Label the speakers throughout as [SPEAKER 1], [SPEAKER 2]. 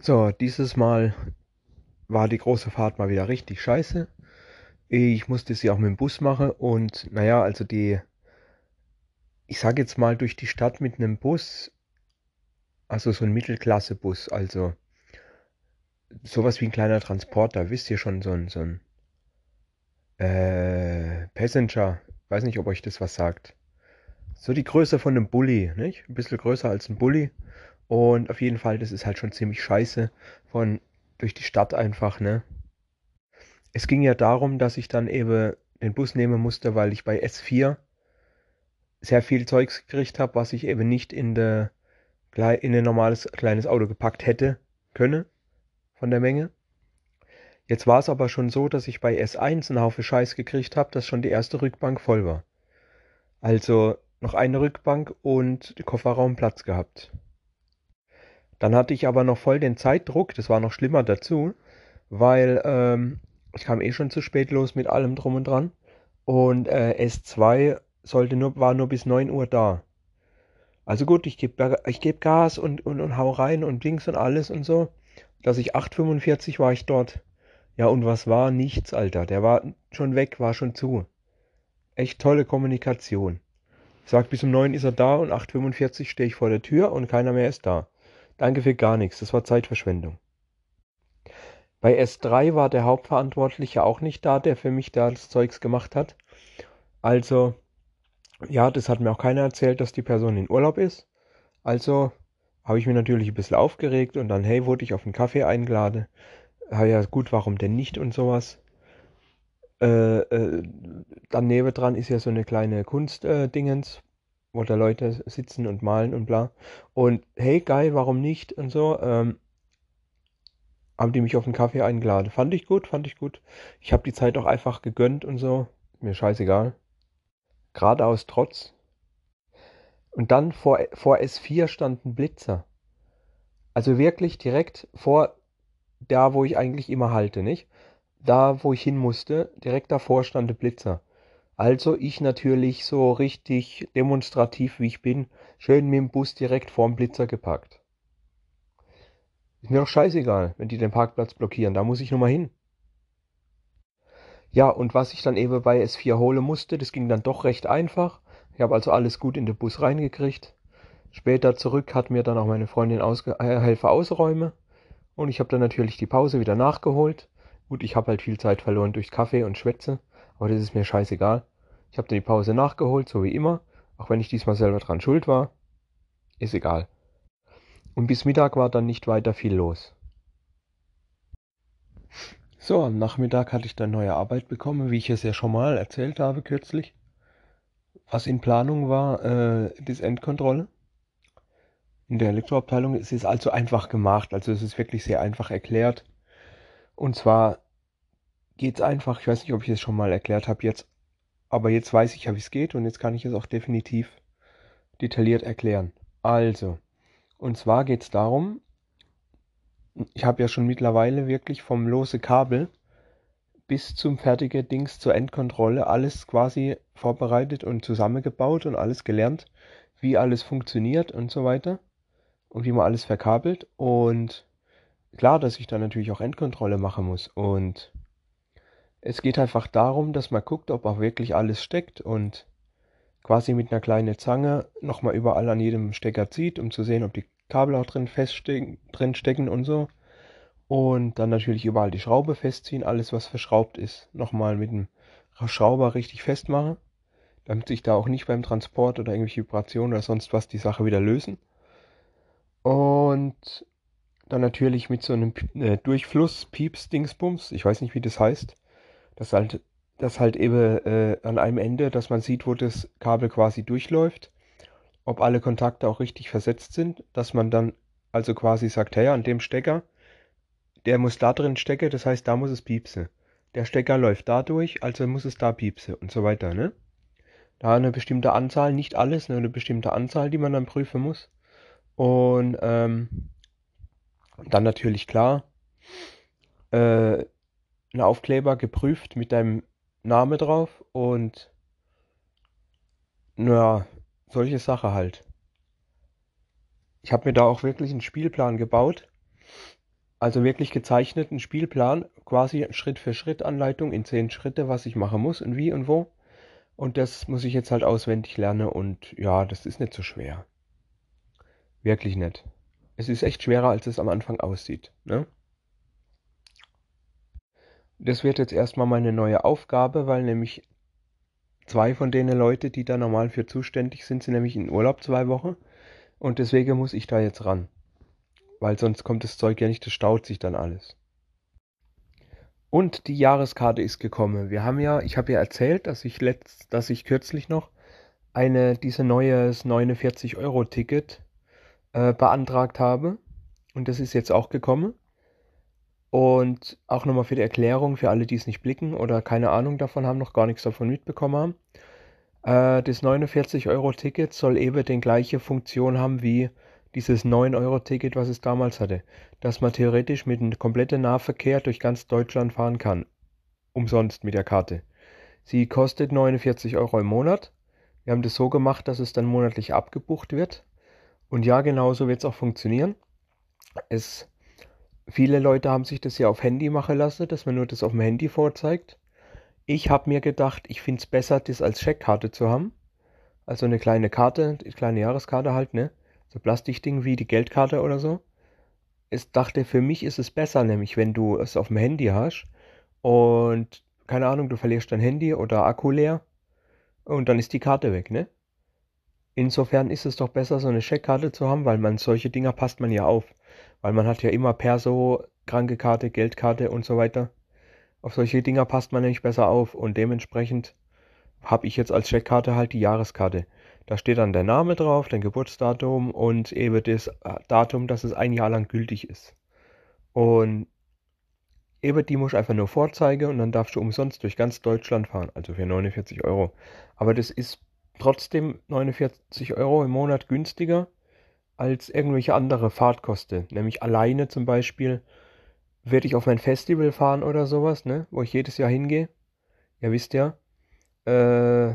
[SPEAKER 1] So, dieses Mal war die große Fahrt mal wieder richtig scheiße. Ich musste sie auch mit dem Bus machen und naja, also die, ich sag jetzt mal durch die Stadt mit einem Bus, also so ein Mittelklasse-Bus, also sowas wie ein kleiner Transporter, wisst ihr schon, so ein, so ein äh, Passenger, weiß nicht, ob euch das was sagt. So die Größe von einem Bulli, nicht? Ein bisschen größer als ein Bulli. Und auf jeden Fall, das ist halt schon ziemlich scheiße von durch die Stadt einfach, ne? Es ging ja darum, dass ich dann eben den Bus nehmen musste, weil ich bei S4 sehr viel Zeugs gekriegt habe, was ich eben nicht in der in ein normales kleines Auto gepackt hätte können von der Menge. Jetzt war es aber schon so, dass ich bei S1 einen Haufen Scheiß gekriegt habe, dass schon die erste Rückbank voll war. Also noch eine Rückbank und Kofferraum Platz gehabt. Dann hatte ich aber noch voll den Zeitdruck, das war noch schlimmer dazu, weil ähm, ich kam eh schon zu spät los mit allem drum und dran. Und äh, S2 sollte nur, war nur bis 9 Uhr da. Also gut, ich gebe ich geb Gas und, und, und hau rein und links und alles und so. Dass ich 8,45 war ich dort. Ja, und was war? Nichts, Alter. Der war schon weg, war schon zu. Echt tolle Kommunikation. Ich sag, bis um 9 ist er da und 8,45 stehe ich vor der Tür und keiner mehr ist da. Danke für gar nichts, das war Zeitverschwendung. Bei S3 war der Hauptverantwortliche auch nicht da, der für mich da das Zeugs gemacht hat. Also, ja, das hat mir auch keiner erzählt, dass die Person in Urlaub ist. Also habe ich mich natürlich ein bisschen aufgeregt und dann, hey, wurde ich auf einen Kaffee eingeladen. Ja, gut, warum denn nicht und sowas. Äh, äh, dann nebendran ist ja so eine kleine Kunstdingens, äh, da Leute sitzen und malen und bla. Und hey, geil, warum nicht? Und so. Ähm, haben die mich auf einen Kaffee eingeladen. Fand ich gut, fand ich gut. Ich habe die Zeit auch einfach gegönnt und so. Mir scheißegal. Gerade aus Trotz. Und dann vor, vor S4 stand ein Blitzer. Also wirklich direkt vor da, wo ich eigentlich immer halte, nicht? Da, wo ich hin musste, direkt davor stand der Blitzer. Also ich natürlich so richtig demonstrativ wie ich bin, schön mit dem Bus direkt vorm Blitzer gepackt. Ist mir doch scheißegal, wenn die den Parkplatz blockieren, da muss ich nur mal hin. Ja, und was ich dann eben bei S4 holen musste, das ging dann doch recht einfach. Ich habe also alles gut in den Bus reingekriegt. Später zurück hat mir dann auch meine Freundin ausge äh, Helfer ausräume. Und ich habe dann natürlich die Pause wieder nachgeholt. Gut, ich habe halt viel Zeit verloren durch Kaffee und Schwätze. Das ist mir scheißegal. Ich habe dann die Pause nachgeholt, so wie immer, auch wenn ich diesmal selber dran schuld war. Ist egal. Und bis Mittag war dann nicht weiter viel los. So, am Nachmittag hatte ich dann neue Arbeit bekommen, wie ich es ja schon mal erzählt habe kürzlich. Was in Planung war, äh, das Endkontrolle. In der Elektroabteilung ist es also einfach gemacht, also es ist wirklich sehr einfach erklärt. Und zwar geht es einfach, ich weiß nicht, ob ich es schon mal erklärt habe jetzt, aber jetzt weiß ich ja, wie es geht und jetzt kann ich es auch definitiv detailliert erklären. Also, und zwar geht es darum, ich habe ja schon mittlerweile wirklich vom lose Kabel bis zum fertigen Dings zur Endkontrolle alles quasi vorbereitet und zusammengebaut und alles gelernt, wie alles funktioniert und so weiter und wie man alles verkabelt. Und klar, dass ich dann natürlich auch Endkontrolle machen muss. Und es geht einfach darum, dass man guckt, ob auch wirklich alles steckt und quasi mit einer kleinen Zange nochmal überall an jedem Stecker zieht, um zu sehen, ob die Kabel auch drin feststecken drin stecken und so. Und dann natürlich überall die Schraube festziehen, alles was verschraubt ist, nochmal mit dem Schrauber richtig festmachen, damit sich da auch nicht beim Transport oder irgendwelche Vibrationen oder sonst was die Sache wieder lösen. Und dann natürlich mit so einem äh, Durchfluss, Pieps, Dingsbums, ich weiß nicht, wie das heißt, dass halt, dass halt eben äh, an einem Ende, dass man sieht, wo das Kabel quasi durchläuft, ob alle Kontakte auch richtig versetzt sind, dass man dann also quasi sagt, hey, an dem Stecker, der muss da drin stecken, das heißt, da muss es piepsen. Der Stecker läuft da durch, also muss es da piepsen und so weiter, ne? Da eine bestimmte Anzahl, nicht alles, nur eine bestimmte Anzahl, die man dann prüfen muss. Und ähm, dann natürlich klar, äh, ein Aufkleber geprüft mit deinem Name drauf und naja, solche Sache halt. Ich habe mir da auch wirklich einen Spielplan gebaut, Also wirklich gezeichneten Spielplan, quasi Schritt für Schritt Anleitung in zehn Schritte, was ich machen muss und wie und wo. Und das muss ich jetzt halt auswendig lernen und ja, das ist nicht so schwer. Wirklich nicht. Es ist echt schwerer, als es am Anfang aussieht. Ne? Das wird jetzt erstmal meine neue Aufgabe, weil nämlich zwei von denen Leute, die da normal für zuständig sind, sind nämlich in Urlaub zwei Wochen. Und deswegen muss ich da jetzt ran. Weil sonst kommt das Zeug ja nicht, das staut sich dann alles. Und die Jahreskarte ist gekommen. Wir haben ja, ich habe ja erzählt, dass ich letzt, dass ich kürzlich noch eine, diese neues 49-Euro-Ticket äh, beantragt habe. Und das ist jetzt auch gekommen. Und auch nochmal für die Erklärung, für alle, die es nicht blicken oder keine Ahnung davon haben, noch gar nichts davon mitbekommen haben. Äh, das 49-Euro-Ticket soll eben die gleiche Funktion haben wie dieses 9-Euro-Ticket, was es damals hatte. Dass man theoretisch mit einem kompletten Nahverkehr durch ganz Deutschland fahren kann. Umsonst mit der Karte. Sie kostet 49 Euro im Monat. Wir haben das so gemacht, dass es dann monatlich abgebucht wird. Und ja, genau so wird es auch funktionieren. Es Viele Leute haben sich das ja auf Handy machen lassen, dass man nur das auf dem Handy vorzeigt. Ich habe mir gedacht, ich finde es besser, das als Checkkarte zu haben. Also eine kleine Karte, eine kleine Jahreskarte halt, ne? So Plastikding wie die Geldkarte oder so. Ich dachte, für mich ist es besser, nämlich wenn du es auf dem Handy hast und keine Ahnung, du verlierst dein Handy oder Akku leer und dann ist die Karte weg, ne? Insofern ist es doch besser, so eine Checkkarte zu haben, weil man solche Dinger passt man ja auf. Weil man hat ja immer Perso, Krankekarte, Geldkarte und so weiter. Auf solche Dinger passt man nämlich besser auf und dementsprechend habe ich jetzt als Checkkarte halt die Jahreskarte. Da steht dann der Name drauf, dein Geburtsdatum und eben das äh, Datum, dass es ein Jahr lang gültig ist. Und eben die muss ich einfach nur vorzeigen und dann darfst du umsonst durch ganz Deutschland fahren, also für 49 Euro. Aber das ist trotzdem 49 Euro im Monat günstiger als irgendwelche andere Fahrtkosten. Nämlich alleine zum Beispiel werde ich auf mein Festival fahren oder sowas, ne? Wo ich jedes Jahr hingehe. Ihr wisst ja. Äh,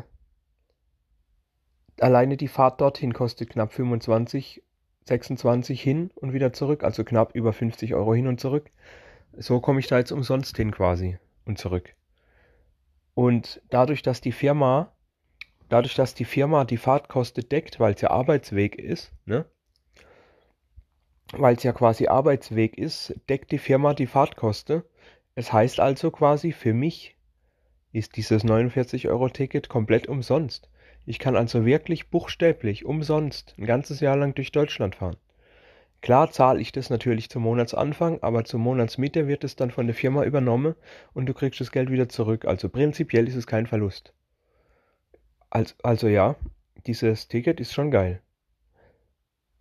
[SPEAKER 1] alleine die Fahrt dorthin kostet knapp 25, 26 hin und wieder zurück. Also knapp über 50 Euro hin und zurück. So komme ich da jetzt umsonst hin quasi und zurück. Und dadurch, dass die Firma, dadurch, dass die Firma die Fahrtkosten deckt, weil es ja Arbeitsweg ist, ne? Weil es ja quasi Arbeitsweg ist, deckt die Firma die Fahrtkosten. Es heißt also quasi, für mich ist dieses 49-Euro-Ticket komplett umsonst. Ich kann also wirklich buchstäblich umsonst ein ganzes Jahr lang durch Deutschland fahren. Klar zahle ich das natürlich zum Monatsanfang, aber zur Monatsmitte wird es dann von der Firma übernommen und du kriegst das Geld wieder zurück. Also prinzipiell ist es kein Verlust. Also, also ja, dieses Ticket ist schon geil.